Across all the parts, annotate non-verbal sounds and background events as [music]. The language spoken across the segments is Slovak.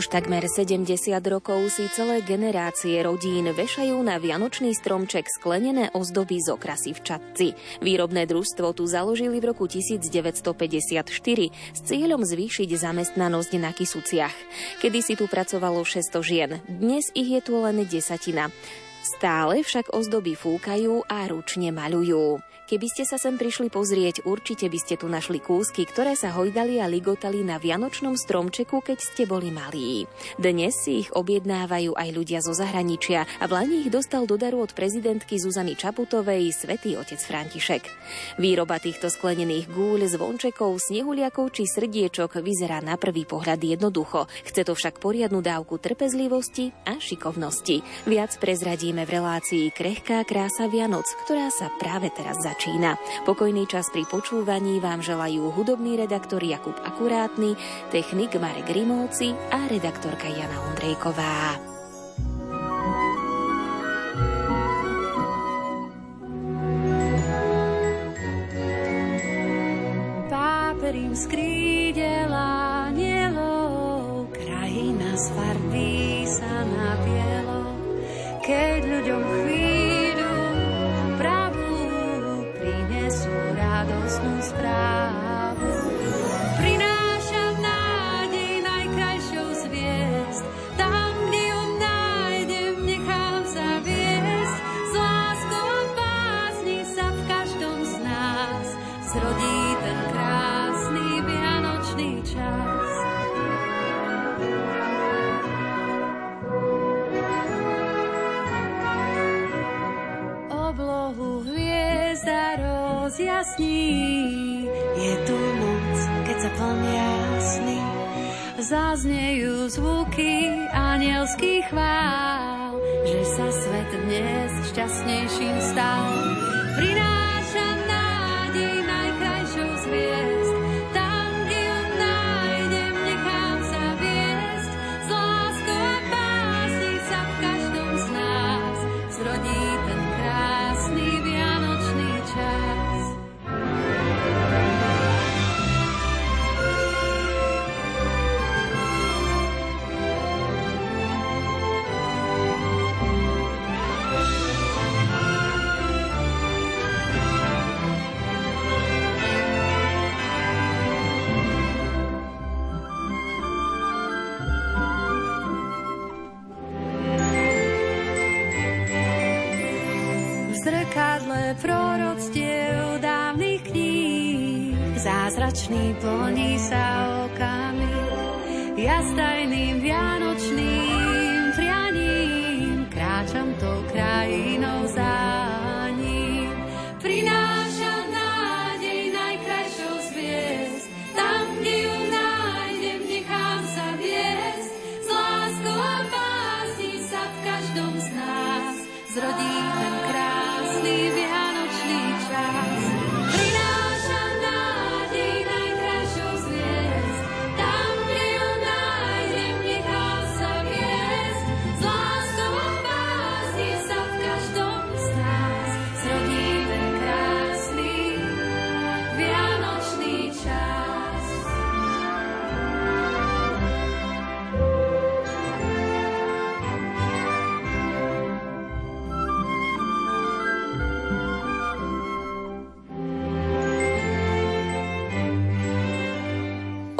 Už takmer 70 rokov si celé generácie rodín vešajú na vianočný stromček sklenené ozdoby z okrasy v Čadci. Výrobné družstvo tu založili v roku 1954 s cieľom zvýšiť zamestnanosť na Kisuciach. Kedy si tu pracovalo 600 žien, dnes ich je tu len desatina. Stále však ozdoby fúkajú a ručne maľujú. Keby ste sa sem prišli pozrieť, určite by ste tu našli kúsky, ktoré sa hojdali a ligotali na vianočnom stromčeku, keď ste boli malí. Dnes si ich objednávajú aj ľudia zo zahraničia a v Lani ich dostal do daru od prezidentky Zuzany Čaputovej svätý otec František. Výroba týchto sklenených gúľ, zvončekov, snehuliakov či srdiečok vyzerá na prvý pohľad jednoducho. Chce to však poriadnu dávku trpezlivosti a šikovnosti. Viac prezradíme v relácii Krehká krása Vianoc, ktorá sa práve teraz začína začína. Pokojný čas pri počúvaní vám želajú hudobný redaktor Jakub Akurátny, technik Marek Grimovci a redaktorka Jana Ondrejková. Páperim skrídela nielov, krajina z farbí sa napielo, keď ľuďom chvíľ radosnú správu.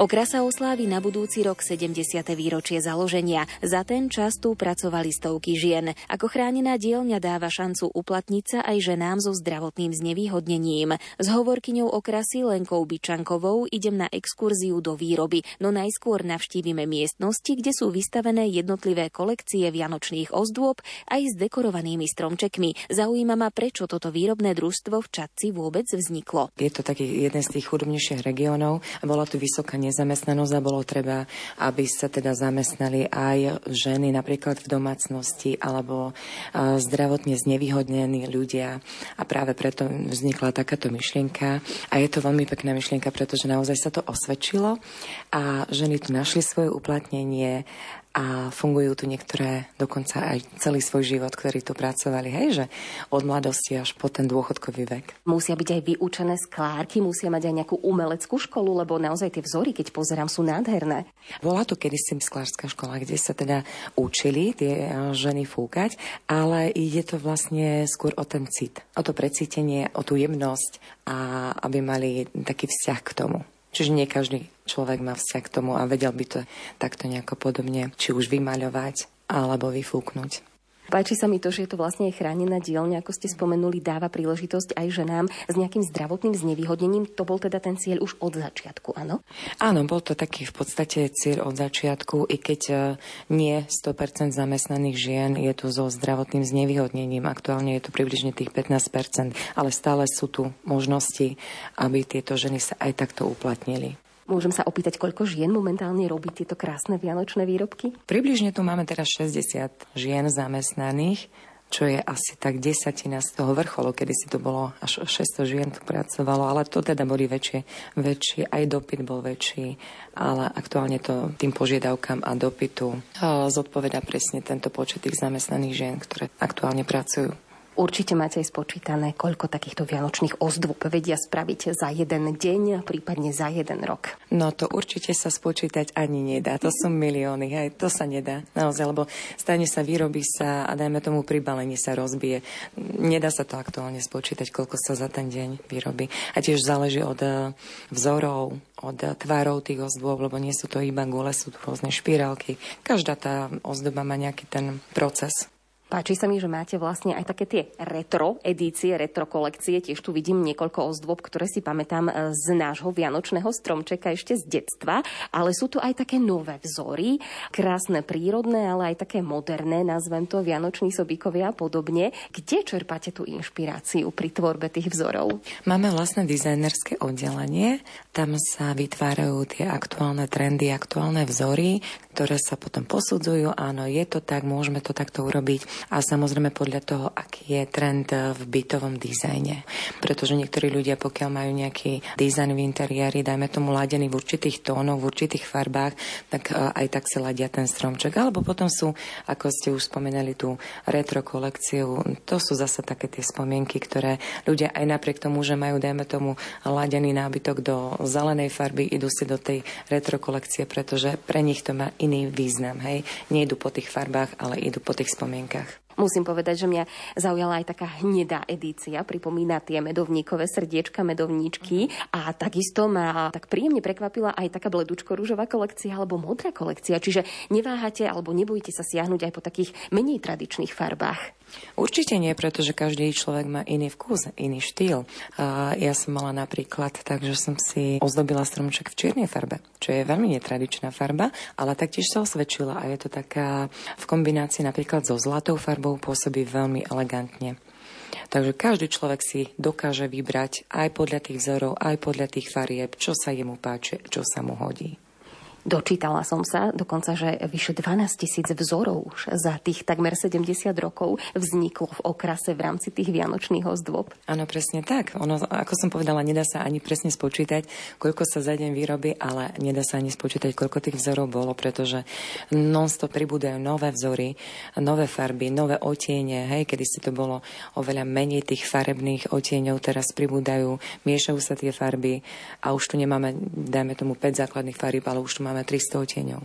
Okrasa oslávi na budúci rok 70. výročie založenia. Za ten čas tu pracovali stovky žien. Ako chránená dielňa dáva šancu uplatniť sa aj ženám so zdravotným znevýhodnením. S hovorkyňou okrasy Lenkou Byčankovou idem na exkurziu do výroby, no najskôr navštívime miestnosti, kde sú vystavené jednotlivé kolekcie vianočných ozdôb aj s dekorovanými stromčekmi. Zaujíma ma, prečo toto výrobné družstvo v Čadci vôbec vzniklo. Je to taký jeden z tých chudobnejších regiónov. Bola tu vysoká nezamestnanosť a bolo treba, aby sa teda zamestnali aj ženy napríklad v domácnosti alebo zdravotne znevýhodnení ľudia. A práve preto vznikla takáto myšlienka. A je to veľmi pekná myšlienka, pretože naozaj sa to osvedčilo a ženy tu našli svoje uplatnenie a fungujú tu niektoré dokonca aj celý svoj život, ktorí tu pracovali, hej, že od mladosti až po ten dôchodkový vek. Musia byť aj vyučené sklárky, musia mať aj nejakú umeleckú školu, lebo naozaj tie vzory, keď pozerám, sú nádherné. Bola to kedysi sklárska škola, kde sa teda učili tie eh, ženy fúkať, ale ide to vlastne skôr o ten cit, o to precítenie, o tú jemnosť a aby mali taký vzťah k tomu. Čiže nie každý človek má vzťah k tomu a vedel by to takto nejako podobne, či už vymaľovať alebo vyfúknuť. Páči sa mi to, že je to vlastne chránená dielňa, ako ste spomenuli, dáva príležitosť aj ženám s nejakým zdravotným znevýhodnením. To bol teda ten cieľ už od začiatku, áno? Áno, bol to taký v podstate cieľ od začiatku, i keď e, nie 100% zamestnaných žien je tu so zdravotným znevýhodnením. Aktuálne je to približne tých 15%, ale stále sú tu možnosti, aby tieto ženy sa aj takto uplatnili. Môžem sa opýtať, koľko žien momentálne robí tieto krásne vianočné výrobky? Približne tu máme teraz 60 žien zamestnaných, čo je asi tak desatina z toho vrcholu, kedy si to bolo až 600 žien tu pracovalo, ale to teda boli väčšie, väčšie, aj dopyt bol väčší, ale aktuálne to tým požiadavkám a dopytu zodpoveda presne tento počet tých zamestnaných žien, ktoré aktuálne pracujú. Určite máte aj spočítané, koľko takýchto vianočných ozdôb vedia spraviť za jeden deň, prípadne za jeden rok. No to určite sa spočítať ani nedá. To sú milióny, hej, to sa nedá. Naozaj, lebo stane sa, vyrobí sa a dajme tomu pri balení sa rozbije. Nedá sa to aktuálne spočítať, koľko sa za ten deň vyrobí. A tiež záleží od eh, vzorov, od tvárov tých ozdôb, lebo nie sú to iba gule, sú tu rôzne špirálky. Každá tá ozdoba má nejaký ten proces. Páči sa mi, že máte vlastne aj také tie retro edície, retro kolekcie. Tiež tu vidím niekoľko ozdôb, ktoré si pamätám e, z nášho vianočného stromčeka ešte z detstva. Ale sú tu aj také nové vzory, krásne prírodné, ale aj také moderné, nazvem to vianoční sobíkovia a podobne. Kde čerpáte tú inšpiráciu pri tvorbe tých vzorov? Máme vlastné dizajnerské oddelenie. Tam sa vytvárajú tie aktuálne trendy, aktuálne vzory, ktoré sa potom posudzujú. Áno, je to tak, môžeme to takto urobiť a samozrejme podľa toho, aký je trend v bytovom dizajne. Pretože niektorí ľudia, pokiaľ majú nejaký dizajn v interiéri, dajme tomu ladený v určitých tónoch, v určitých farbách, tak e, aj tak sa ladia ten stromček. Alebo potom sú, ako ste už spomenali, tú retro kolekciu. To sú zase také tie spomienky, ktoré ľudia aj napriek tomu, že majú, dajme tomu, ladený nábytok do zelenej farby, idú si do tej retro kolekcie, pretože pre nich to má iný význam. Hej? Nejdu po tých farbách, ale idú po tých spomienkach. Musím povedať, že mňa zaujala aj taká hnedá edícia, pripomína tie medovníkové srdiečka, medovníčky a takisto ma tak príjemne prekvapila aj taká bledučko-rúžová kolekcia alebo modrá kolekcia, čiže neváhate alebo nebojte sa siahnuť aj po takých menej tradičných farbách. Určite nie, pretože každý človek má iný vkus, iný štýl. A ja som mala napríklad tak, že som si ozdobila stromček v čiernej farbe, čo je veľmi netradičná farba, ale taktiež sa osvedčila a je to taká v kombinácii napríklad so zlatou farbou pôsobí veľmi elegantne. Takže každý človek si dokáže vybrať aj podľa tých vzorov, aj podľa tých farieb, čo sa jemu páči, čo sa mu hodí. Dočítala som sa dokonca, že vyše 12 tisíc vzorov už za tých takmer 70 rokov vzniklo v okrase v rámci tých vianočných ozdôb. Áno, presne tak. Ono, ako som povedala, nedá sa ani presne spočítať, koľko sa za deň vyrobí, ale nedá sa ani spočítať, koľko tých vzorov bolo, pretože non-stop pribúdajú nové vzory, nové farby, nové otiene. Hej, kedy si to bolo oveľa menej tých farebných otieňov, teraz pribúdajú, miešajú sa tie farby a už tu nemáme, dajme tomu 5 základných farieb, ale už tu máme máme 300 oteňov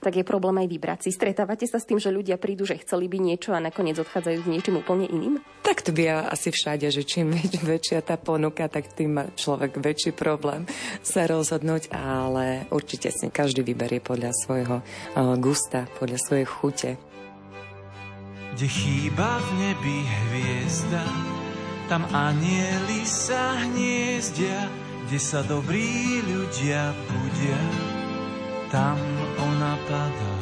tak je problém aj vybrať si. Stretávate sa s tým, že ľudia prídu, že chceli by niečo a nakoniec odchádzajú s niečím úplne iným? Tak to by asi všade, že čím väč- väčšia tá ponuka, tak tým má človek väčší problém sa rozhodnúť, ale určite si každý vyberie podľa svojho uh, gusta, podľa svojej chute. Kde chýba v nebi hviezda, tam anieli sa hniezdia, kde sa dobrí ľudia budia tam ona padá.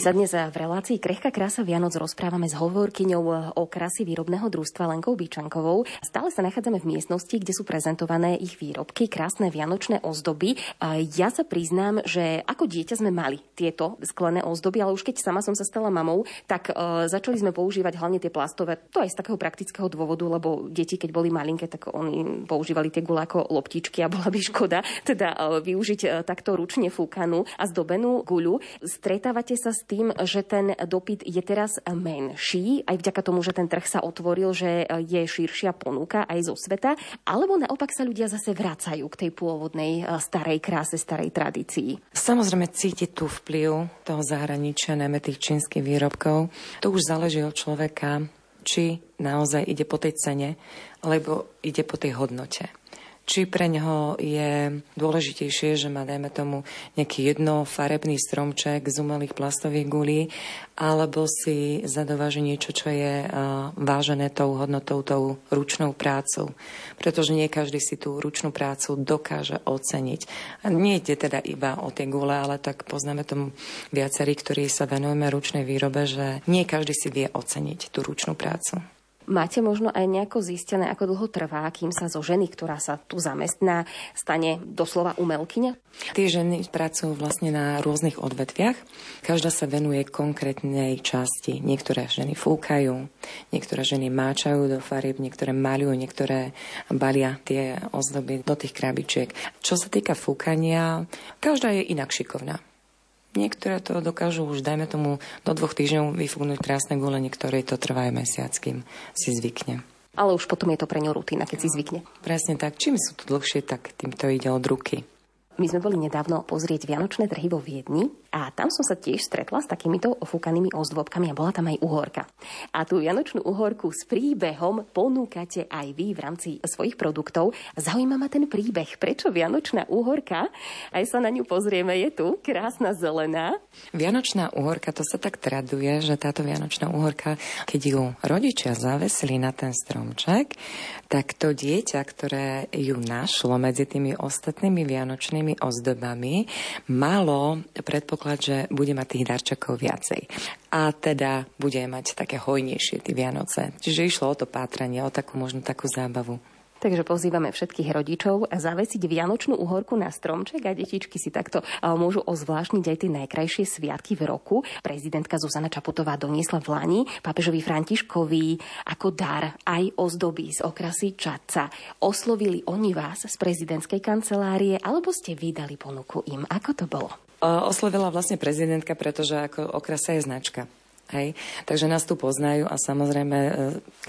Sa dnes v relácii Krehka krása Vianoc rozprávame s hovorkyňou o krasy výrobného družstva Lenkou Byčankovou. Stále sa nachádzame v miestnosti, kde sú prezentované ich výrobky, krásne vianočné ozdoby. Ja sa priznám, že ako dieťa sme mali tieto sklené ozdoby, ale už keď sama som sa stala mamou, tak uh, začali sme používať hlavne tie plastové. To aj z takého praktického dôvodu, lebo deti, keď boli malinké, tak oni používali tie gule ako loptičky a bola by škoda teda uh, využiť uh, takto ručne fúkanú a zdobenú guľu. Stretávate sa s tým, že ten dopyt je teraz menší, aj vďaka tomu, že ten trh sa otvoril, že je širšia ponuka aj zo sveta, alebo naopak sa ľudia zase vracajú k tej pôvodnej eh, starej kráse, starej tradícii? Samozrejme cíti tu vplyv toho zahraničia, najmä tých čínskych výrobkov. To už záleží od človeka, či naozaj ide po tej cene, alebo ide po tej hodnote či pre neho je dôležitejšie, že má, dajme tomu, nejaký jednofarebný stromček z umelých plastových gulí, alebo si zadováži niečo, čo je vážené tou hodnotou, tou ručnou prácou. Pretože nie každý si tú ručnú prácu dokáže oceniť. A nie ide teda iba o tie gule, ale tak poznáme tomu viacerí, ktorí sa venujeme ručnej výrobe, že nie každý si vie oceniť tú ručnú prácu. Máte možno aj nejako zistené, ako dlho trvá, kým sa zo ženy, ktorá sa tu zamestná, stane doslova umelkyňa? Tie ženy pracujú vlastne na rôznych odvetviach. Každá sa venuje konkrétnej časti. Niektoré ženy fúkajú, niektoré ženy máčajú do farieb, niektoré maľujú, niektoré balia tie ozdoby do tých krabičiek. Čo sa týka fúkania, každá je inak šikovná. Niektoré to dokážu už, dajme tomu, do dvoch týždňov vyfúknuť krásne gule, niektoré to trvá aj mesiac, kým si zvykne. Ale už potom je to pre ňu rutina, keď si zvykne. Presne tak. Čím sú tu dlhšie, tak tým to ide od ruky. My sme boli nedávno pozrieť Vianočné trhy vo Viedni a tam som sa tiež stretla s takýmito ofúkanými ozdôbkami a bola tam aj uhorka. A tú Vianočnú uhorku s príbehom ponúkate aj vy v rámci svojich produktov. Zaujíma ma ten príbeh. Prečo Vianočná uhorka? Aj sa na ňu pozrieme. Je tu krásna zelená. Vianočná uhorka, to sa tak traduje, že táto Vianočná uhorka, keď ju rodičia zavesili na ten stromček, tak to dieťa, ktoré ju našlo medzi tými ostatnými Vianočnými ozdobami malo predpoklad, že bude mať tých darčekov viacej. A teda bude mať také hojnejšie tie Vianoce. Čiže išlo o to pátranie, o takú možno takú zábavu. Takže pozývame všetkých rodičov zavesiť vianočnú uhorku na stromček a detičky si takto môžu ozvláštniť aj tie najkrajšie sviatky v roku. Prezidentka Zuzana Čaputová doniesla v Lani pápežovi Františkovi ako dar aj ozdoby z okrasy Čadca. Oslovili oni vás z prezidentskej kancelárie alebo ste vydali ponuku im? Ako to bolo? Oslovila vlastne prezidentka, pretože ako okrasa je značka Hej? Takže nás tu poznajú a samozrejme e,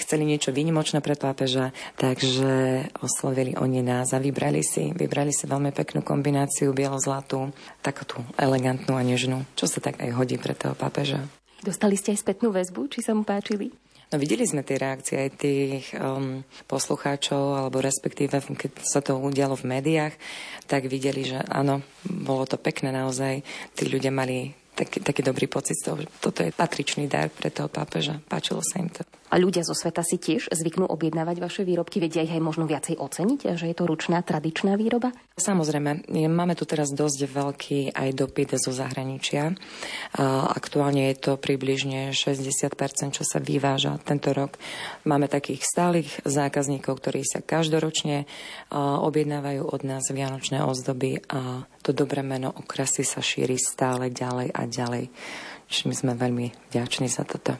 chceli niečo výnimočné pre pápeža, takže oslovili oni nás a vybrali si, vybrali si veľmi peknú kombináciu bielo-zlatú, takú tú elegantnú a nežnú, čo sa tak aj hodí pre toho pápeža. Dostali ste aj spätnú väzbu, či sa mu páčili? No videli sme tie reakcie aj tých um, poslucháčov, alebo respektíve, keď sa to udialo v médiách, tak videli, že áno, bolo to pekné naozaj. Tí ľudia mali taký, taký dobrý pocit z toho, že toto je patričný dar pre toho pápeža. Páčilo sa im to. A ľudia zo sveta si tiež zvyknú objednávať vaše výrobky, vedia ich aj možno viacej oceniť, že je to ručná, tradičná výroba? Samozrejme, máme tu teraz dosť veľký aj dopyt zo zahraničia. Aktuálne je to približne 60%, čo sa vyváža tento rok. Máme takých stálych zákazníkov, ktorí sa každoročne objednávajú od nás vianočné ozdoby a to dobré meno okrasy sa šíri stále ďalej a ďalej. Čiže my sme veľmi vďační za toto.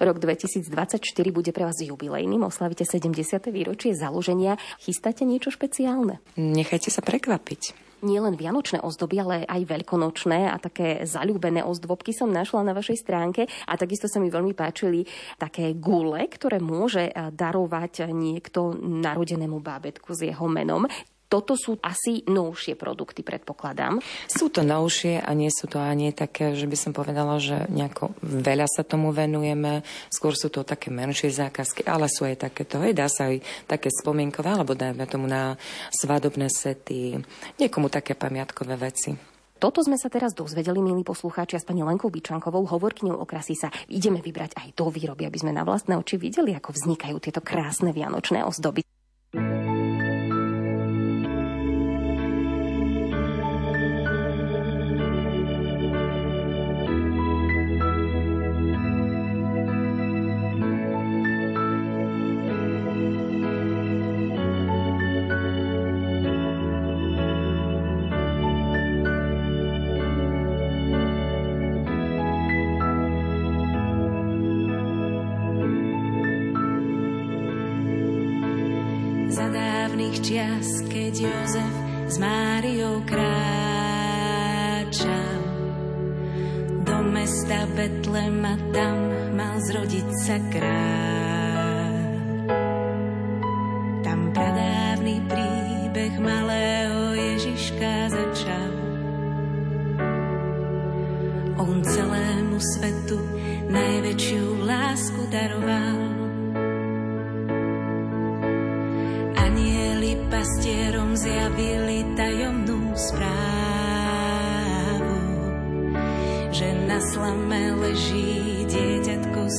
Rok 2024 bude pre vás jubilejným, oslavíte 70. výročie založenia. Chystáte niečo špeciálne? Nechajte sa prekvapiť nielen vianočné ozdoby, ale aj veľkonočné a také zalúbené ozdobky som našla na vašej stránke a takisto sa mi veľmi páčili také gule, ktoré môže darovať niekto narodenému bábetku s jeho menom. Toto sú asi novšie produkty, predpokladám. Sú to novšie a nie sú to ani také, že by som povedala, že nejako veľa sa tomu venujeme. Skôr sú to také menšie zákazky, ale sú aj takéto. Hej, dá sa aj také spomienkové, alebo dajme tomu na svadobné sety, niekomu také pamiatkové veci. Toto sme sa teraz dozvedeli, milí poslucháči, a s pani Lenkou Byčankovou, hovorkyňou o krasy sa ideme vybrať aj do výroby, aby sme na vlastné oči videli, ako vznikajú tieto krásne vianočné ozdoby.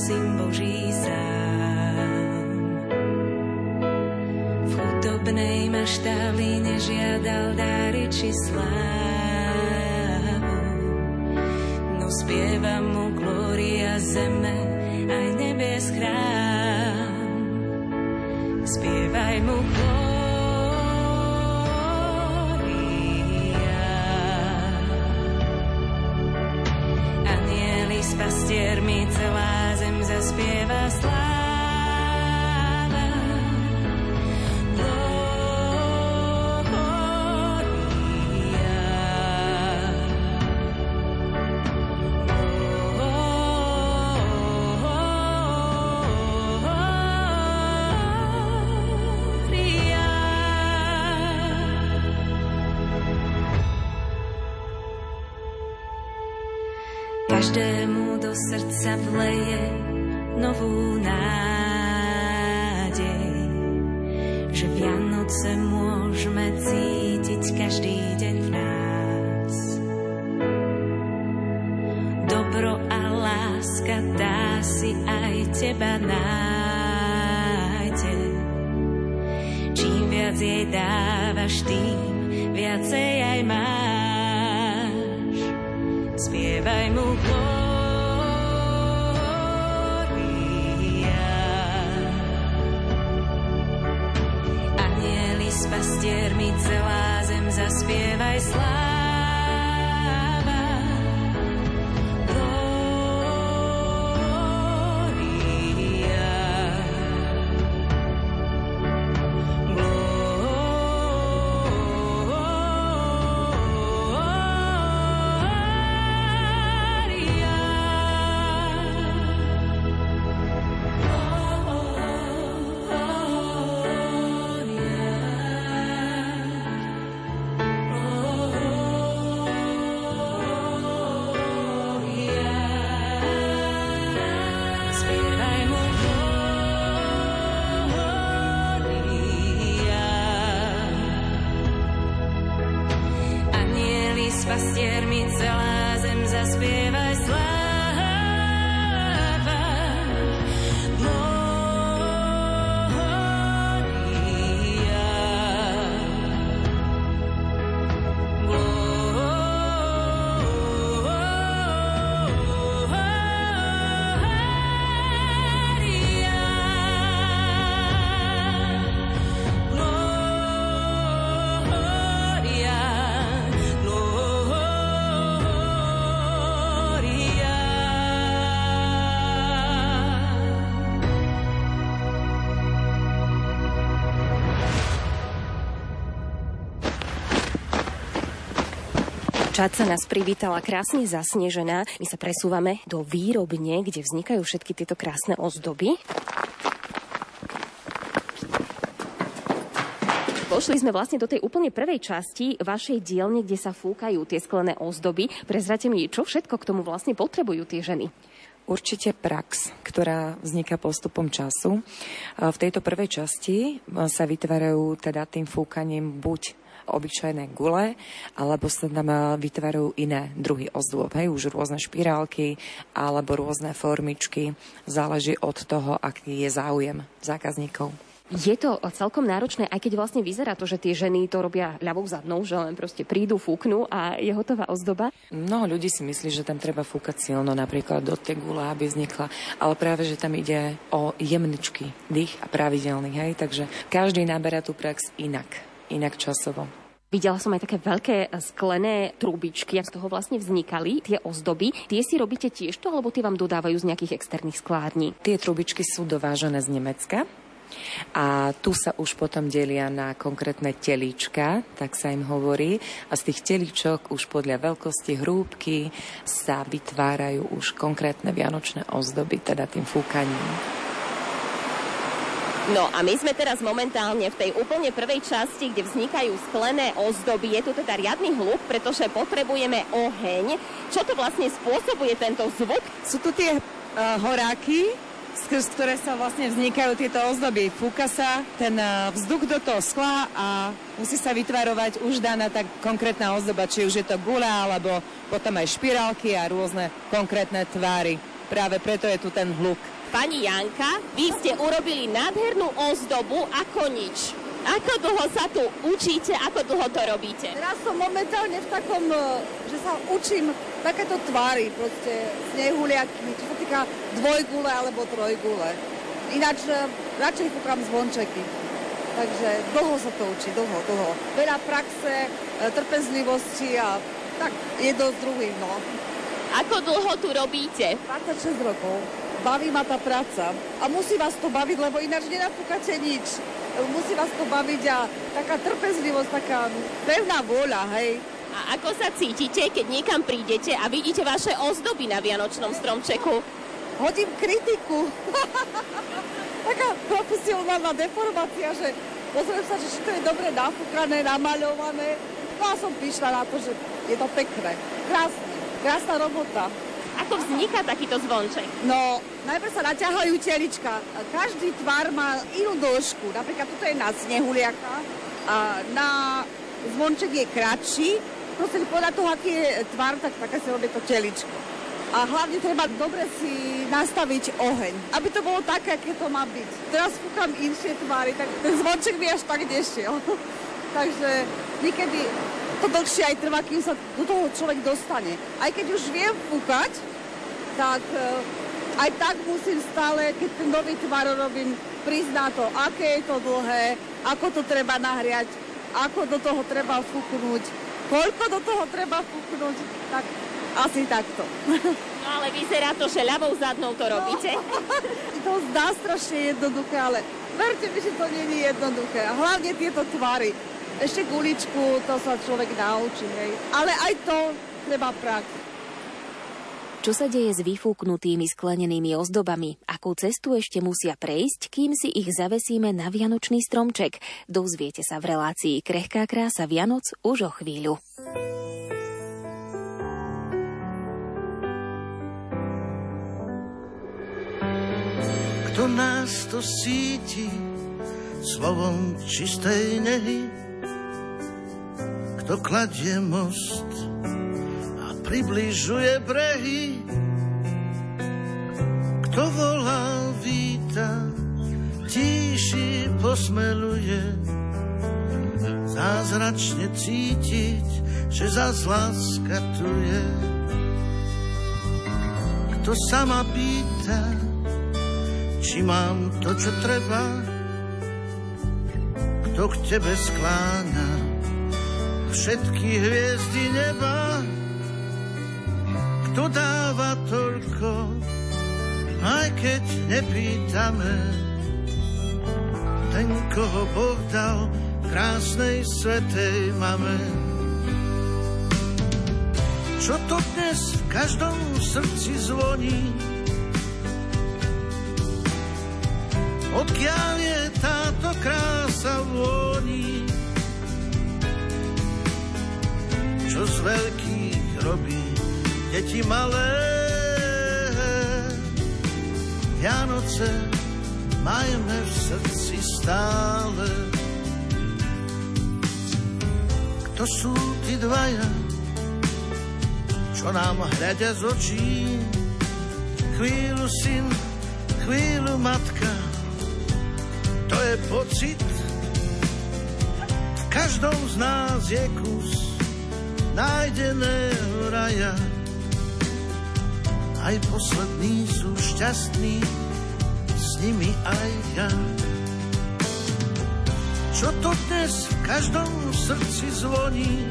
syn Boží sám. V chudobnej maštáli nežiadal dáry či slávu, no spieva mu glória zeme aj nebies chrám. Spievaj mu glória, pastiermi celá každému do srdca vleje novú nádej, že Vianoce môžeme cítiť každý deň v nás. Dobro a láska dá si aj teba nájde. Čím viac jej dávaš, tým viacej Čaca nás privítala krásne zasnežená. My sa presúvame do výrobne, kde vznikajú všetky tieto krásne ozdoby. Vošli sme vlastne do tej úplne prvej časti vašej dielne, kde sa fúkajú tie sklené ozdoby. Prezrate mi, čo všetko k tomu vlastne potrebujú tie ženy. Určite prax, ktorá vzniká postupom času. V tejto prvej časti sa vytvárajú teda tým fúkaním buď obyčajné gule, alebo sa tam eh, vytvárajú iné druhy ozdôb, hej, už rôzne špirálky alebo rôzne formičky. Záleží od toho, aký je záujem zákazníkov. Je to celkom náročné, aj keď vlastne vyzerá to, že tie ženy to robia ľavou zadnou, že len proste prídu, fúknú a je hotová ozdoba? No, ľudí si myslí, že tam treba fúkať silno, napríklad do tej gula, aby vznikla, ale práve, že tam ide o jemničky dých a pravidelný, hej, takže každý naberá tú prax inak inak časovo. Videla som aj také veľké sklené trubičky, ak z toho vlastne vznikali, tie ozdoby. Tie si robíte tiež to, alebo tie vám dodávajú z nejakých externých skládní? Tie trubičky sú dovážené z Nemecka. A tu sa už potom delia na konkrétne telíčka, tak sa im hovorí. A z tých telíčok už podľa veľkosti hrúbky sa vytvárajú už konkrétne vianočné ozdoby, teda tým fúkaním. No a my sme teraz momentálne v tej úplne prvej časti, kde vznikajú sklené ozdoby. Je tu teda riadny hluk, pretože potrebujeme oheň. Čo to vlastne spôsobuje tento zvuk? Sú tu tie uh, horáky, skrz ktoré sa vlastne vznikajú tieto ozdoby. Fúka sa ten uh, vzduch do toho skla a musí sa vytvarovať už daná tak konkrétna ozdoba, či už je to gula, alebo potom aj špirálky a rôzne konkrétne tvary. Práve preto je tu ten hluk. Pani Janka, vy ste urobili nádhernú ozdobu ako nič. Ako dlho sa tu učíte, ako dlho to robíte? Teraz som momentálne v takom, e, že sa učím takéto tvary, proste snehuliaky, čo sa týka dvojgule alebo trojgule. Ináč e, radšej fúkam zvončeky. Takže dlho sa to učí, dlho, dlho. Veľa praxe, e, trpezlivosti a tak jedno s druhým, no. Ako dlho tu robíte? 26 rokov baví ma tá práca. A musí vás to baviť, lebo ináč nenafúkate nič. Musí vás to baviť a taká trpezlivosť, taká pevná vôľa, hej. A ako sa cítite, keď niekam prídete a vidíte vaše ozdoby na Vianočnom stromčeku? Hodím kritiku. [laughs] taká profesionálna deformácia, že pozriem sa, že to je dobre nafúkané, namaľované. No a som prišla na to, že je to pekné. Krásne. Krásna robota. Ako vzniká takýto zvonček? No, najprv sa naťahajú telička. Každý tvar má inú dĺžku. Napríklad toto je na snehuliaka. A na zvonček je kratší. Proste podľa toho, aký je tvar, tak také si robí to teličko. A hlavne treba dobre si nastaviť oheň, aby to bolo také, aké to má byť. Teraz fúkam inšie tvary, tak ten zvonček by až tak nešiel. [laughs] Takže niekedy to dlhšie aj trvá, kým sa do toho človek dostane. Aj keď už viem fúkať, tak eh, aj tak musím stále, keď ten nový tvar robím, na to, aké je to dlhé, ako to treba nahriať, ako do toho treba fúknuť, koľko do toho treba fúknuť, tak asi takto. No ale vyzerá to, že ľavou zadnou to robíte. No, [laughs] to zdá strašne jednoduché, ale verte mi, že to nie je jednoduché. A hlavne tieto tvary. Ešte guličku, to sa človek naučí, hej. Ale aj to treba prax. Čo sa deje s vyfúknutými sklenenými ozdobami? Akú cestu ešte musia prejsť, kým si ich zavesíme na vianočný stromček? Dozviete sa v relácii Krehká krása Vianoc už o chvíľu. Kto nás to síti slovom čistej nehy? kto kladie most približuje brehy, kto volá, víta, tíši posmeluje, zázračne cítiť, že zas láska tu je. Kto sa ma pýta, či mám to, čo treba, kto k tebe skláňa, všetky hviezdy neba. Kto dáva toľko, aj keď nepýtame, ten, koho Boh dal krásnej svetej mame. Čo to dnes v každom srdci zvoní? Odkiaľ je táto krása voní? Čo z veľkých robí deti malé? Vianoce majme v srdci stále. Kto sú tí dvaja, čo nám hľadia z očí? Chvíľu syn, chvíľu matka, to je pocit. V každom z nás je kus nájdeného raja. Aj poslední sú šťastní, s nimi aj ja. Čo to dnes v každom srdci zvoní?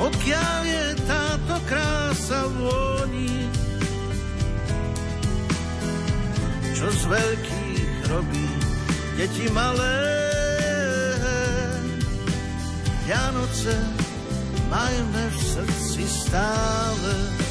Odkiaľ je táto krása voní? Čo z veľkých robí deti malé? Vianoce majme v srdci stále.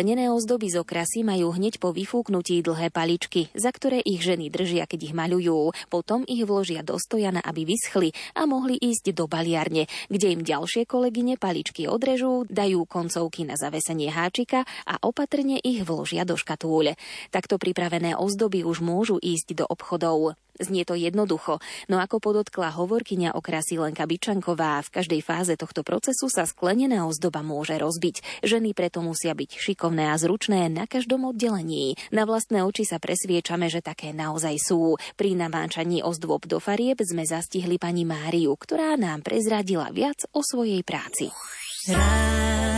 Sklenené ozdoby z okrasy majú hneď po vyfúknutí dlhé paličky, za ktoré ich ženy držia, keď ich maľujú. Potom ich vložia do stojana, aby vyschli a mohli ísť do baliarne, kde im ďalšie kolegyne paličky odrežú, dajú koncovky na zavesenie háčika a opatrne ich vložia do škatúľ. Takto pripravené ozdoby už môžu ísť do obchodov. Znie to jednoducho, no ako podotkla hovorkyňa okrasy Lenka Byčanková, v každej fáze tohto procesu sa sklenená ozdoba môže rozbiť. Ženy preto musia byť šikovné a zručné na každom oddelení. Na vlastné oči sa presviečame, že také naozaj sú. Pri namáčaní ozdôb do farieb sme zastihli pani Máriu, ktorá nám prezradila viac o svojej práci. Rádio.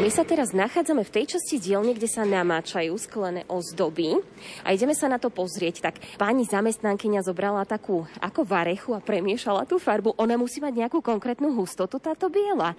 My sa teraz nachádzame v tej časti dielne, kde sa namáčajú sklené ozdoby a ideme sa na to pozrieť. Tak pani zamestnankyňa zobrala takú ako varechu a premiešala tú farbu. Ona musí mať nejakú konkrétnu hustotu, táto biela.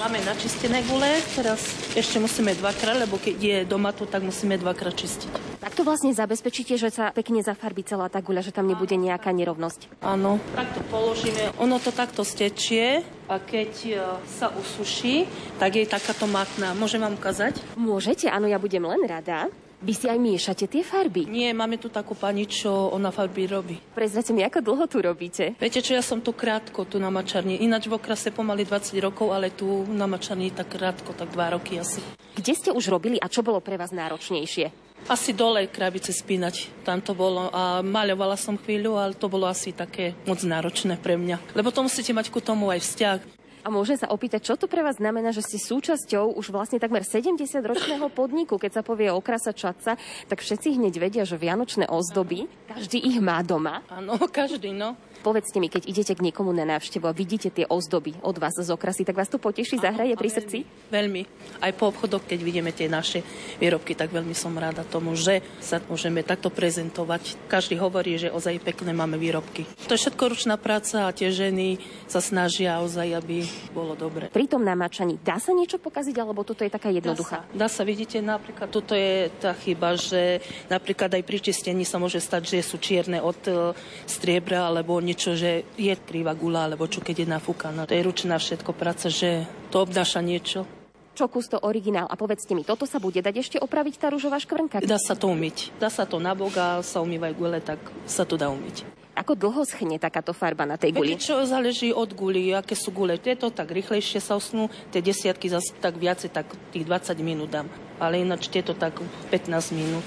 Máme načistené gule, teraz ešte musíme dvakrát, lebo keď je doma tu, tak musíme dvakrát čistiť. Tak to vlastne zabezpečíte, že sa pekne zafarbí celá tá guľa, že tam nebude nejaká nerovnosť. Áno, takto položíme. Ono to takto stečie a keď e, sa usuší, tak je takáto matná. Môžem vám ukázať? Môžete, áno, ja budem len rada. Vy si aj miešate tie farby? Nie, máme tu takú pani, čo ona farby robí. Prezrate mi, ako dlho tu robíte? Viete čo, ja som tu krátko, tu na mačarni. Ináč v okrase pomaly 20 rokov, ale tu na mačarni tak krátko, tak 2 roky asi. Kde ste už robili a čo bolo pre vás náročnejšie? Asi dole krabice spínať, tam to bolo a maľovala som chvíľu, ale to bolo asi také moc náročné pre mňa. Lebo to musíte mať ku tomu aj vzťah. A môžem sa opýtať, čo to pre vás znamená, že ste súčasťou už vlastne takmer 70-ročného podniku. Keď sa povie okrasa čaca, tak všetci hneď vedia, že vianočné ozdoby, každý ich má doma. Áno, [laughs] každý, no. Povedzte mi, keď idete k niekomu na návštevu a vidíte tie ozdoby od vás z okrasy, tak vás to poteší, zahraje pri srdci? Veľmi. Aj po obchodoch, keď vidíme tie naše výrobky, tak veľmi som rada tomu, že sa môžeme takto prezentovať. Každý hovorí, že ozaj pekné máme výrobky. To je všetko ručná práca a tie ženy sa snažia ozaj, aby bolo dobre. Pri tom namáčaní dá sa niečo pokaziť, alebo toto je taká jednoduchá? Dá sa, dá sa vidíte, napríklad toto je tá chyba, že napríklad aj pri čistení sa môže stať, že sú čierne od e, striebra alebo niečo, že je krivá gula, alebo čo keď je nafúkaná. To je ručná všetko práca, že to obnáša niečo. Čo kus to originál? A povedzte mi, toto sa bude dať ešte opraviť tá rúžová škvrnka? Dá sa to umyť. Dá sa to na boga, sa umývajú gule, tak sa to dá umyť. Ako dlho schne takáto farba na tej guli? Čo záleží od guli, aké sú gule. Tieto tak rýchlejšie sa osnú, tie desiatky zase tak viacej, tak tých 20 minút dám. Ale ináč tieto tak 15 minút.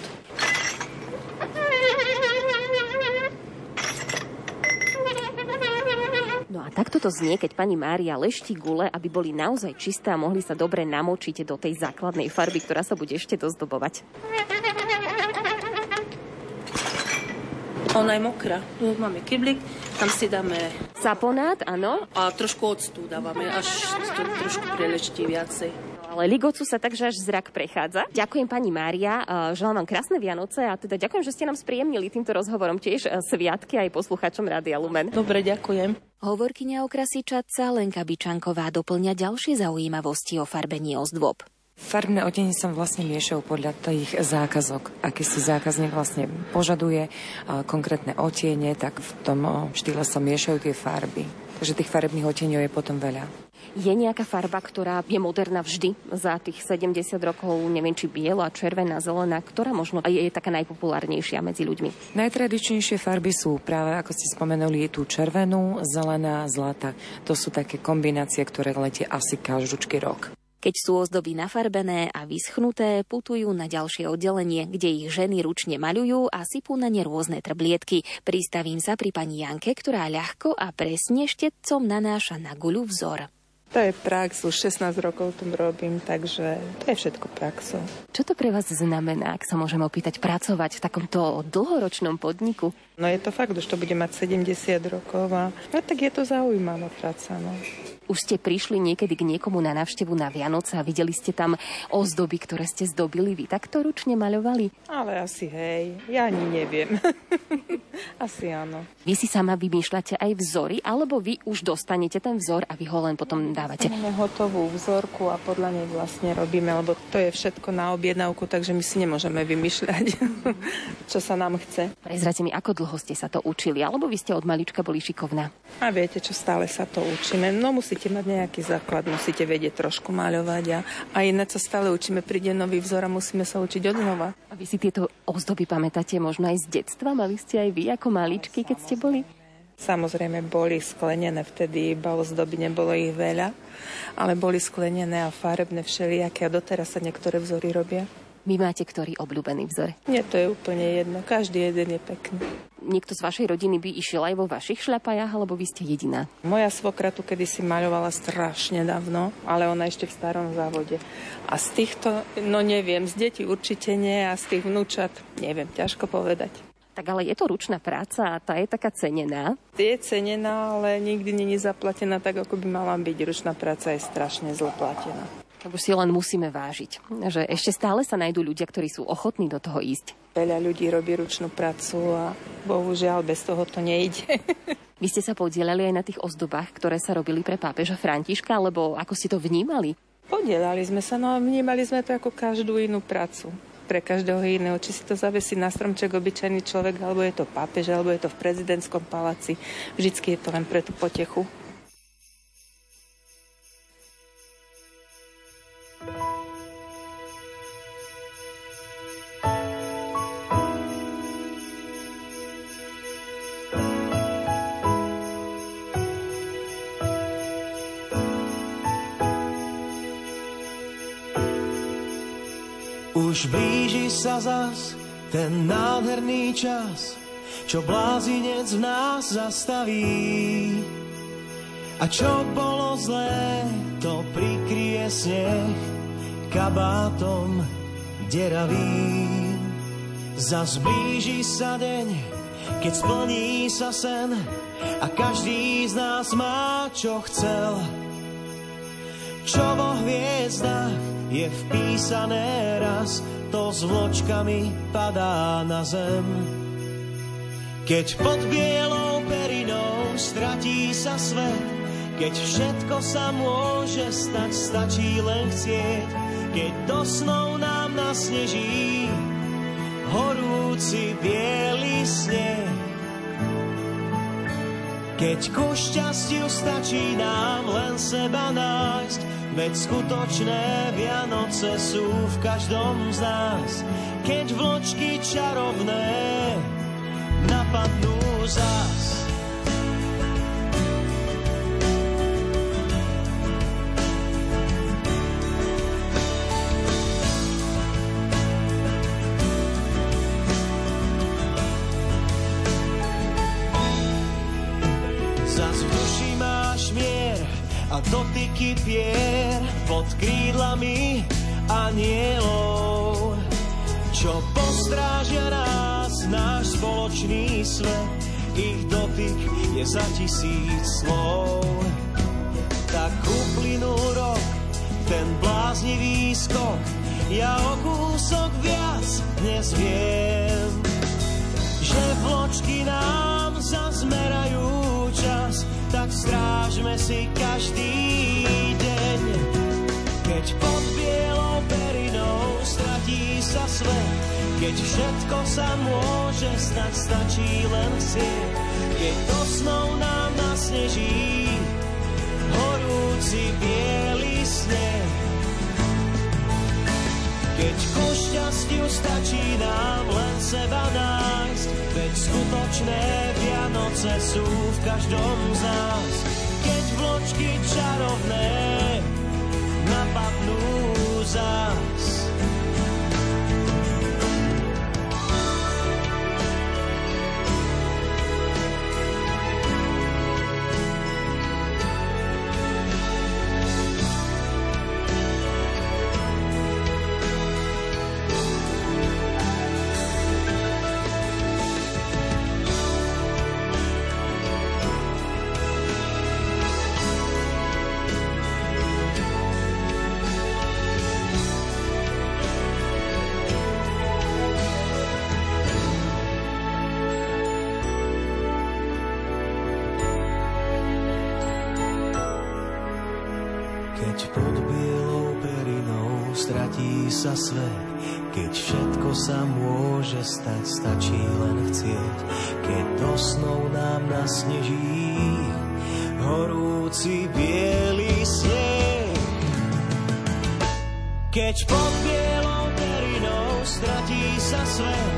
No a takto to znie, keď pani Mária leští gule, aby boli naozaj čisté a mohli sa dobre namočiť do tej základnej farby, ktorá sa bude ešte dozdobovať. Ona je mokrá. Tu máme kyblik, tam si dáme... Saponát, áno. A trošku octu dávame, až to trošku preleští viacej ale ligocu sa takže až zrak prechádza. Ďakujem pani Mária, želám vám krásne Vianoce a teda ďakujem, že ste nám spríjemnili týmto rozhovorom tiež e, sviatky aj poslucháčom Rádia Lumen. Dobre, ďakujem. Hovorkyňa okrasy Čatca Lenka Byčanková doplňa ďalšie zaujímavosti o farbení ozdôb. Farbné odenie sa vlastne miešajú podľa tých zákazok. Aký si zákazník vlastne požaduje konkrétne otiene, tak v tom štýle sa miešajú tie farby. Takže tých farebných oteňov je potom veľa. Je nejaká farba, ktorá je moderná vždy za tých 70 rokov, neviem či biela, červená, zelená, ktorá možno je, je taká najpopulárnejšia medzi ľuďmi? Najtradičnejšie farby sú práve, ako ste spomenuli, tú červenú, zelená, zlata. To sú také kombinácie, ktoré letie asi každúčky rok. Keď sú ozdoby nafarbené a vyschnuté, putujú na ďalšie oddelenie, kde ich ženy ručne maľujú a sypú na ne rôzne trblietky. Pristavím sa pri pani Janke, ktorá ľahko a presne štetcom nanáša na guľu vzor. To je prax, už 16 rokov tu robím, takže to je všetko praxou. Čo to pre vás znamená, ak sa môžem opýtať, pracovať v takomto dlhoročnom podniku? No je to fakt, už to bude mať 70 rokov a no, tak je to zaujímavá práca. No. Už ste prišli niekedy k niekomu na návštevu na Vianoce a videli ste tam ozdoby, ktoré ste zdobili vy. Tak to ručne maľovali? Ale asi hej, ja ani neviem. [laughs] asi áno. Vy si sama vymýšľate aj vzory, alebo vy už dostanete ten vzor a vy ho len potom dávate? Máme hotovú vzorku a podľa nej vlastne robíme, lebo to je všetko na objednávku, takže my si nemôžeme vymýšľať, [laughs] čo sa nám chce. Prezrate mi, ako dlho ste sa to učili, alebo vy ste od malička boli šikovná? A viete, čo stále sa to učíme. No musí musíte mať nejaký základ, musíte vedieť trošku maľovať a, a iné sa stále učíme, príde nový vzor a musíme sa učiť od znova. A vy si tieto ozdoby pamätáte možno aj z detstva? Mali ste aj vy ako maličky, keď ste boli? Samozrejme boli sklenené vtedy, iba ozdoby, nebolo ich veľa, ale boli sklenené a farebné všelijaké a doteraz sa niektoré vzory robia. Vy máte ktorý obľúbený vzor? Nie, to je úplne jedno. Každý jeden je pekný. Niekto z vašej rodiny by išiel aj vo vašich šľapajách, alebo vy ste jediná? Moja svokra tu kedysi maľovala strašne dávno, ale ona ešte v starom závode. A z týchto, no neviem, z detí určite nie a z tých vnúčat, neviem, ťažko povedať. Tak ale je to ručná práca a tá je taká cenená? Je cenená, ale nikdy není zaplatená tak, ako by mala byť. Ručná práca je strašne zloplatená tak už si len musíme vážiť, že ešte stále sa nájdú ľudia, ktorí sú ochotní do toho ísť. Veľa ľudí robí ručnú prácu a bohužiaľ bez toho to nejde. [laughs] Vy ste sa podielali aj na tých ozdobách, ktoré sa robili pre pápeža Františka, alebo ako ste to vnímali? Podielali sme sa, no vnímali sme to ako každú inú prácu pre každého iného. Či si to zavesí na stromček obyčajný človek, alebo je to pápež, alebo je to v prezidentskom paláci. Vždycky je to len pre tú potechu. Už blíži sa zas ten nádherný čas, čo blázinec v nás zastaví. A čo bolo zlé, to prikrie sneh kabátom deravým. Zas blíži sa deň, keď splní sa sen a každý z nás má, čo chcel. Čo vo hviezdach je vpísané raz, to s vločkami padá na zem. Keď pod bielou perinou stratí sa svet, keď všetko sa môže stať, stačí len chcieť, keď do snov nám nasneží horúci biely sneh. Keď ku šťastiu stačí nám len seba nájsť, veď skutočné Vianoce sú v každom z nás. Keď vločky čarovné napadnú zas. Dotyky pier pod krídlami anielov, čo postrážia nás náš spoločný svet. Ich dotyk je za tisíc slov. Tak uplynul rok, ten bláznivý skok, ja o kúsok viac dnes viem, že vločky nám zazmerajú čas, tak strážme si každý. Keď pod bielou perinou stratí sa svet, keď všetko sa môže stať, stačí len chcieť. Keď do snov nám nasneží horúci biely sneh. Keď ku šťastiu stačí nám len seba nájsť, veď skutočné Vianoce sú v každom z nás. Keď vločky čarovné napadnú zás. Stratí sa svet, keď všetko sa môže stať, stačí len chcieť. Keď do snov nám nasneží horúci biely sneh. Keď pod bielou perinou stratí sa svet,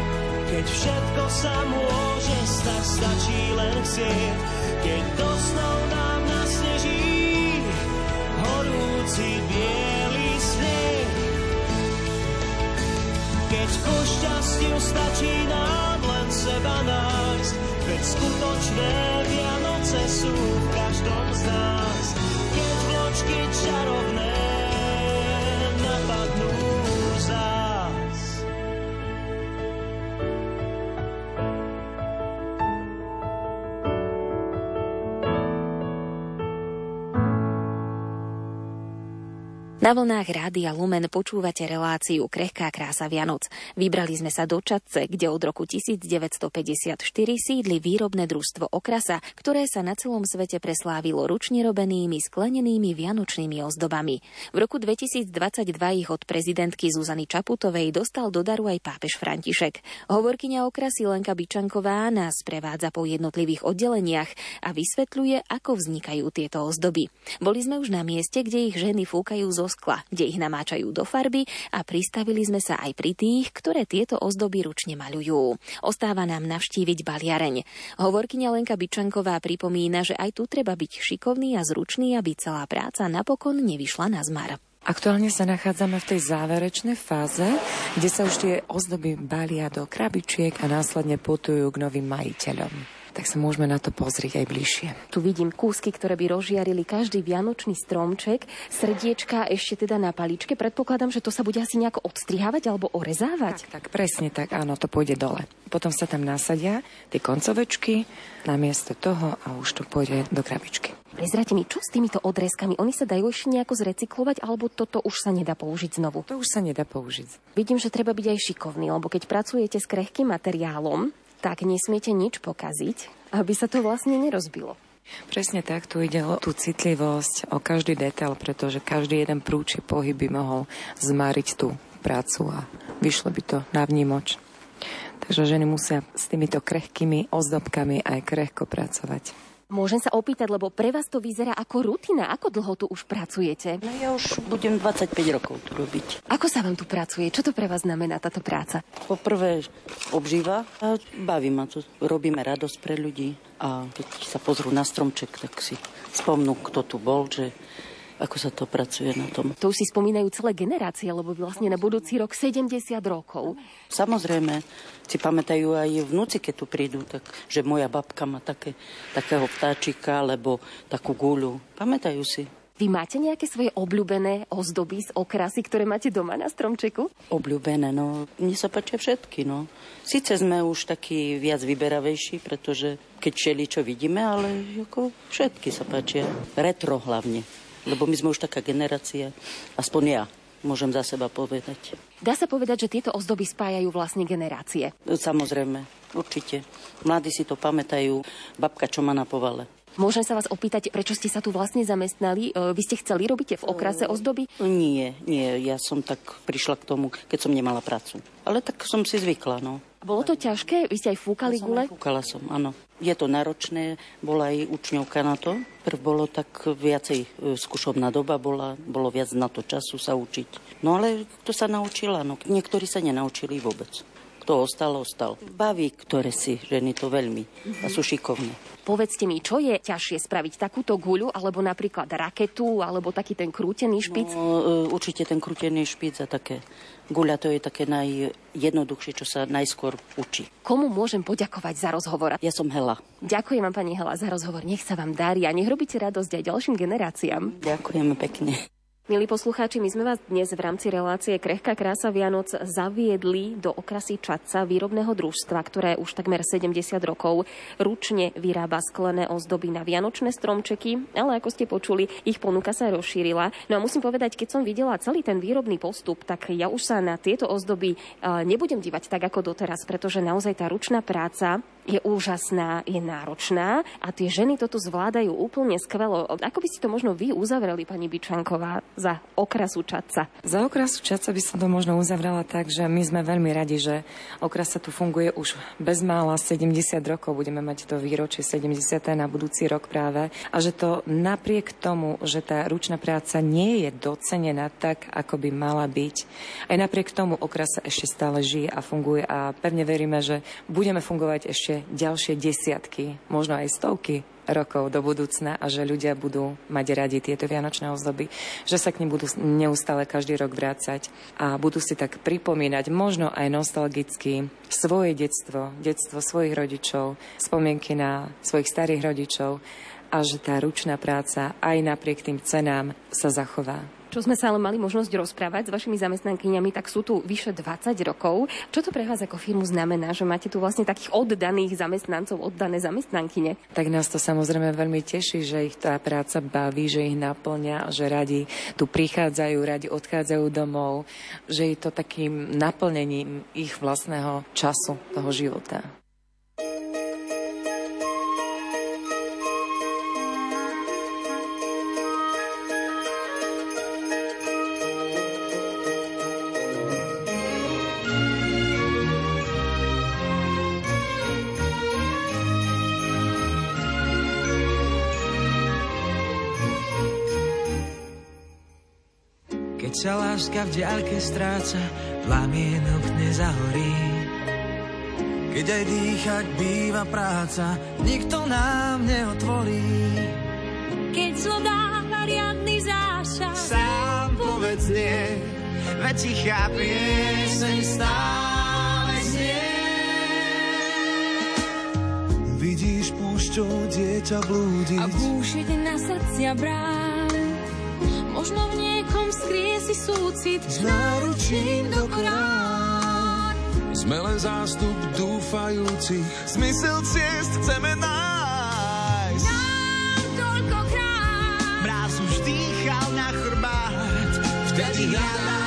keď všetko sa môže stať, stačí len chcieť. Keď do snov nám Keď ku šťastiu stačí nám len seba nájsť, veď skutočné Vianoce sú v každom z nás. Keď vločky čarovné Na vlnách Rádia Lumen počúvate reláciu Krehká krása Vianoc. Vybrali sme sa do Čadce, kde od roku 1954 sídli výrobné družstvo Okrasa, ktoré sa na celom svete preslávilo ručne robenými sklenenými vianočnými ozdobami. V roku 2022 ich od prezidentky Zuzany Čaputovej dostal do daru aj pápež František. Hovorkyňa Okrasy Lenka Byčanková nás prevádza po jednotlivých oddeleniach a vysvetľuje, ako vznikajú tieto ozdoby. Boli sme už na mieste, kde ich ženy fúkajú zo skla, kde ich namáčajú do farby a pristavili sme sa aj pri tých, ktoré tieto ozdoby ručne maľujú. Ostáva nám navštíviť baliareň. Hovorkyňa Lenka Byčanková pripomína, že aj tu treba byť šikovný a zručný, aby celá práca napokon nevyšla na zmar. Aktuálne sa nachádzame v tej záverečnej fáze, kde sa už tie ozdoby balia do krabičiek a následne putujú k novým majiteľom. Tak sa môžeme na to pozrieť aj bližšie. Tu vidím kúsky, ktoré by rozžiarili každý vianočný stromček, srdiečka ešte teda na paličke. Predpokladám, že to sa bude asi nejako odstrihávať alebo orezávať. Tak, tak, presne tak, áno, to pôjde dole. Potom sa tam nasadia tie koncovečky namiesto toho a už to pôjde do krabičky. Prezrate mi, čo s týmito odrezkami? Oni sa dajú ešte nejako zrecyklovať, alebo toto už sa nedá použiť znovu? To už sa nedá použiť. Vidím, že treba byť aj šikovný, lebo keď pracujete s krehkým materiálom, tak nesmiete nič pokaziť, aby sa to vlastne nerozbilo. Presne tak, tu ide o tú citlivosť, o každý detail, pretože každý jeden prúči pohyb by mohol zmariť tú prácu a vyšlo by to na vnímoč. Takže ženy musia s týmito krehkými ozdobkami aj krehko pracovať. Môžem sa opýtať, lebo pre vás to vyzerá ako rutina. Ako dlho tu už pracujete? No ja už budem 25 rokov tu robiť. Ako sa vám tu pracuje? Čo to pre vás znamená táto práca? Poprvé obžíva a baví ma to. Robíme radosť pre ľudí a keď sa pozrú na stromček, tak si spomnú, kto tu bol, že ako sa to pracuje na tom. To už si spomínajú celé generácie, lebo vlastne na budúci rok 70 rokov. Samozrejme, si pamätajú aj vnúci, keď tu prídu, tak, že moja babka má také, takého vtáčika, alebo takú guľu. Pamätajú si. Vy máte nejaké svoje obľúbené ozdoby z okrasy, ktoré máte doma na stromčeku? Obľúbené, no. Mne sa páčia všetky, no. Sice sme už takí viac vyberavejší, pretože keď šeli, čo vidíme, ale ako všetky sa páčia. Retro hlavne lebo my sme už taká generácia, aspoň ja môžem za seba povedať. Dá sa povedať, že tieto ozdoby spájajú vlastne generácie? Samozrejme, určite. Mladí si to pamätajú, babka, čo má na povale. Môžem sa vás opýtať, prečo ste sa tu vlastne zamestnali? E, vy ste chceli robiť v okrase ozdoby? Nie, nie, ja som tak prišla k tomu, keď som nemala prácu. Ale tak som si zvykla, no. Bolo to ťažké? Vy ste aj fúkali ja gule? Fúkala som, áno. Je to náročné, bola aj učňovka na to. Prv bolo tak viacej e, skúšobná doba, bola, bolo viac na to času sa učiť. No ale kto sa naučila? No, niektorí sa nenaučili vôbec. Kto ostal, ostal. Baví, ktoré si ženy to veľmi a sú šikovné. Povedzte mi, čo je ťažšie spraviť? Takúto guľu, alebo napríklad raketu, alebo taký ten krútený špic? No, e, určite ten krútený špic a také. Guľa to je také najjednoduchšie, čo sa najskôr učí. Komu môžem poďakovať za rozhovor? Ja som Hela. Ďakujem vám, pani Hela, za rozhovor. Nech sa vám darí a nech robíte radosť aj ďalším generáciám. Ďakujeme pekne. Milí poslucháči, my sme vás dnes v rámci relácie Krehká krása Vianoc zaviedli do okrasy Čatca výrobného družstva, ktoré už takmer 70 rokov ručne vyrába sklené ozdoby na vianočné stromčeky, ale ako ste počuli, ich ponuka sa rozšírila. No a musím povedať, keď som videla celý ten výrobný postup, tak ja už sa na tieto ozdoby nebudem dívať tak ako doteraz, pretože naozaj tá ručná práca je úžasná, je náročná a tie ženy toto zvládajú úplne skvelo. Ako by si to možno vy uzavreli, pani Byčanková, za okrasu Čaca? Za okrasu Čaca by som to možno uzavrela tak, že my sme veľmi radi, že okrasa tu funguje už bez mála 70 rokov. Budeme mať to výročie 70. na budúci rok práve. A že to napriek tomu, že tá ručná práca nie je docenená tak, ako by mala byť, aj napriek tomu okrasa ešte stále žije a funguje a pevne veríme, že budeme fungovať ešte ďalšie desiatky, možno aj stovky rokov do budúcna a že ľudia budú mať radi tieto vianočné ozdoby, že sa k nim budú neustále každý rok vrácať a budú si tak pripomínať možno aj nostalgicky svoje detstvo, detstvo svojich rodičov, spomienky na svojich starých rodičov a že tá ručná práca aj napriek tým cenám sa zachová čo sme sa ale mali možnosť rozprávať s vašimi zamestnankyňami, tak sú tu vyše 20 rokov. Čo to pre vás ako firmu znamená, že máte tu vlastne takých oddaných zamestnancov, oddané zamestnankyne? Tak nás to samozrejme veľmi teší, že ich tá práca baví, že ich naplňa, že radi tu prichádzajú, radi odchádzajú domov, že je to takým naplnením ich vlastného času, toho života. Láska v diaľke stráca, plamienok nezahorí. Keď aj dýchať býva práca, nikto nám neotvorí. Keď zlo dáva riadny zášah, sám povedz nie, veď tichá pieseň stále znie. Vidíš čo dieťa blúdiť. A búšiť na srdcia brán. Možno v niekom skrie si súcit s náručím do krán. Sme len zástup dúfajúcich, zmysel ciest chceme nájsť. Nám toľkokrát Mráz už dýchal na chrbát, vtedy hľadáš,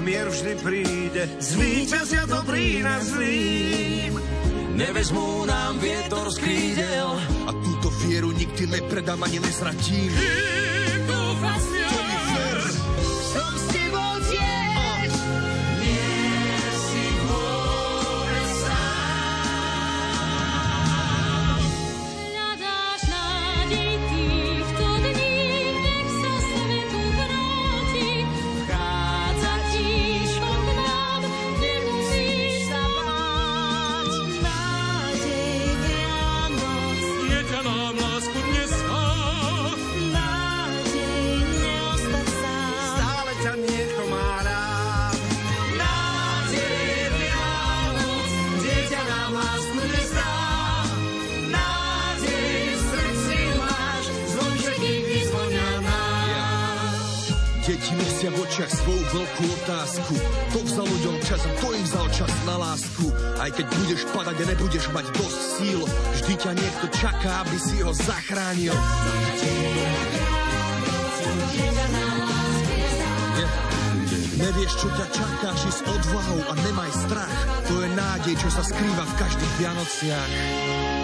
mier vždy príde, zvíťazia dobrý nad zlým. Nevezmú nám vietor z krídel. A túto vieru nikdy nepredám ani nezratím. Dúfa vzal ľuďom čas, to im vzal čas na lásku. Aj keď budeš padať a nebudeš mať dosť síl, vždy ťa niekto čaká, aby si ho zachránil. Nevieš, čo ťa čaká, či s odvahou a nemaj strach. To je nádej, čo sa skrýva v každých Vianociach.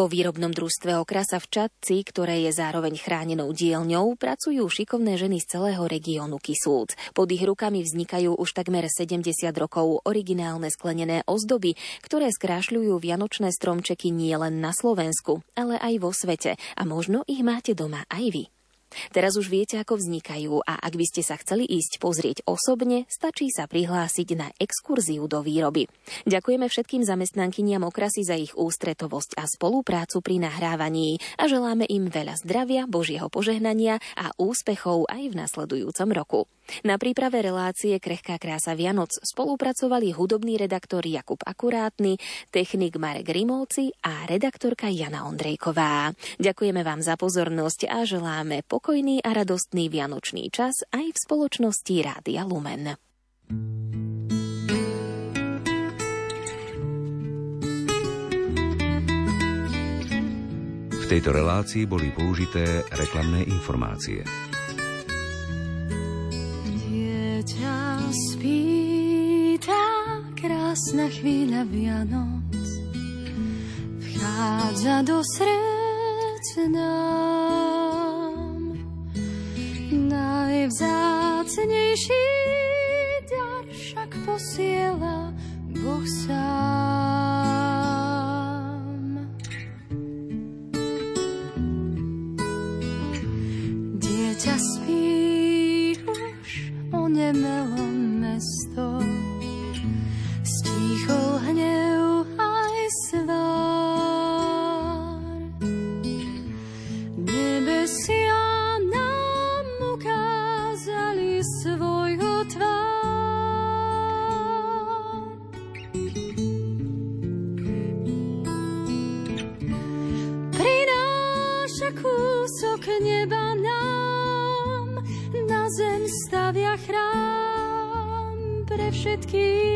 Vo výrobnom družstve Okrasa v Čadci, ktoré je zároveň chránenou dielňou, pracujú šikovné ženy z celého regiónu Kisúc. Pod ich rukami vznikajú už takmer 70 rokov originálne sklenené ozdoby, ktoré skrášľujú vianočné stromčeky nielen na Slovensku, ale aj vo svete a možno ich máte doma aj vy. Teraz už viete, ako vznikajú a ak by ste sa chceli ísť pozrieť osobne, stačí sa prihlásiť na exkurziu do výroby. Ďakujeme všetkým zamestnankyniam okrasy za ich ústretovosť a spoluprácu pri nahrávaní a želáme im veľa zdravia, Božieho požehnania a úspechov aj v nasledujúcom roku. Na príprave relácie Krehká krása Vianoc spolupracovali hudobný redaktor Jakub Akurátny, technik Marek Rimovci a redaktorka Jana Ondrejková. Ďakujeme vám za pozornosť a želáme pokojný a radostný vianočný čas aj v spoločnosti Rádia Lumen. V tejto relácii boli použité reklamné informácie. Spí tá krásna chvíľa Vianoc vchádza do srdc nám. Najvzácnejší dar však posiela Boh sám. Dieťa onemelo mesto. Stíchol hnev aj svár. Nebesia nám ukázali svojho tvár. Prináša kúsok neba všetkých.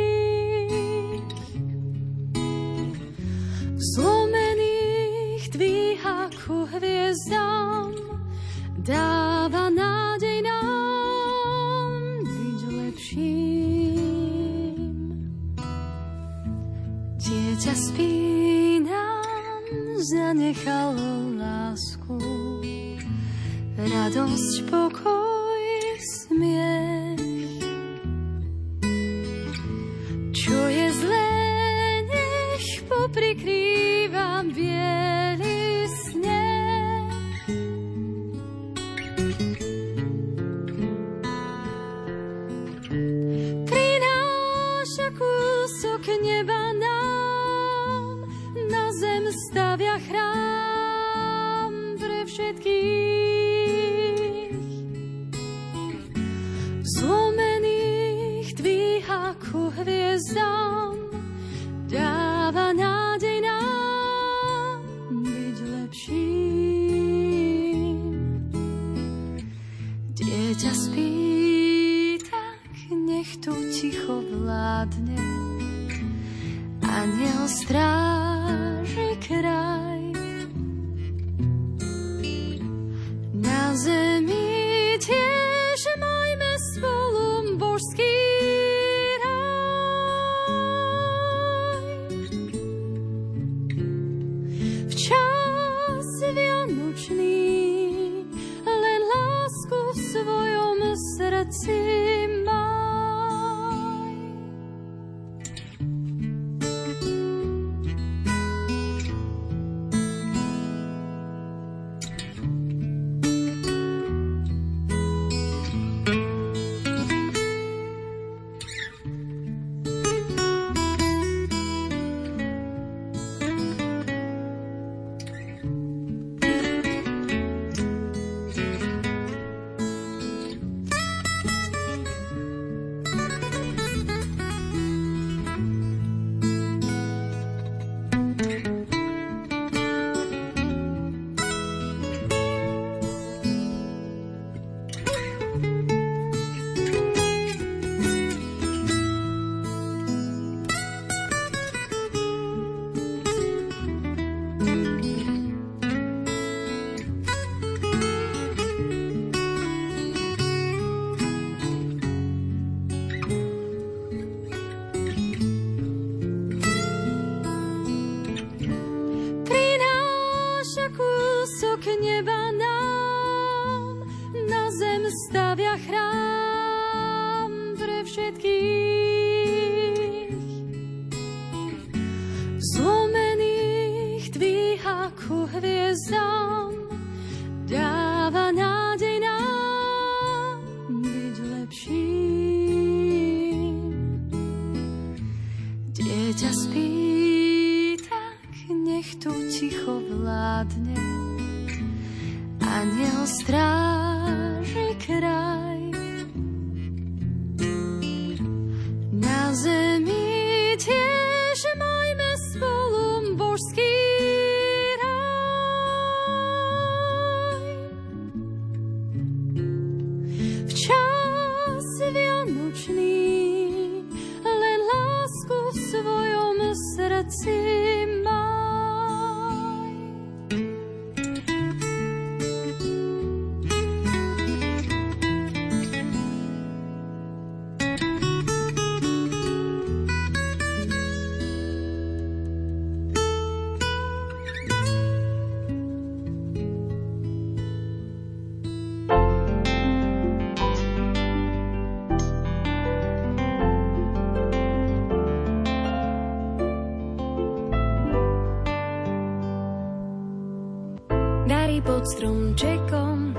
Pod stromčekom,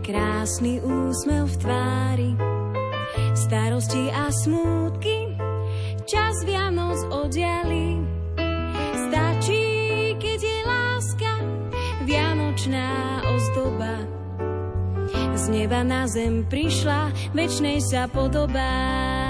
krásny úsmev v tvári, starosti a smútky, čas Vianoc odiali. Stačí, keď je láska, vianočná ozdoba. Z neba na zem prišla, večnej sa podobá.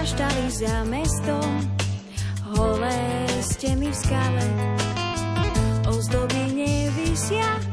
praštali za mestom, holé mi v skale, ozdoby nevisia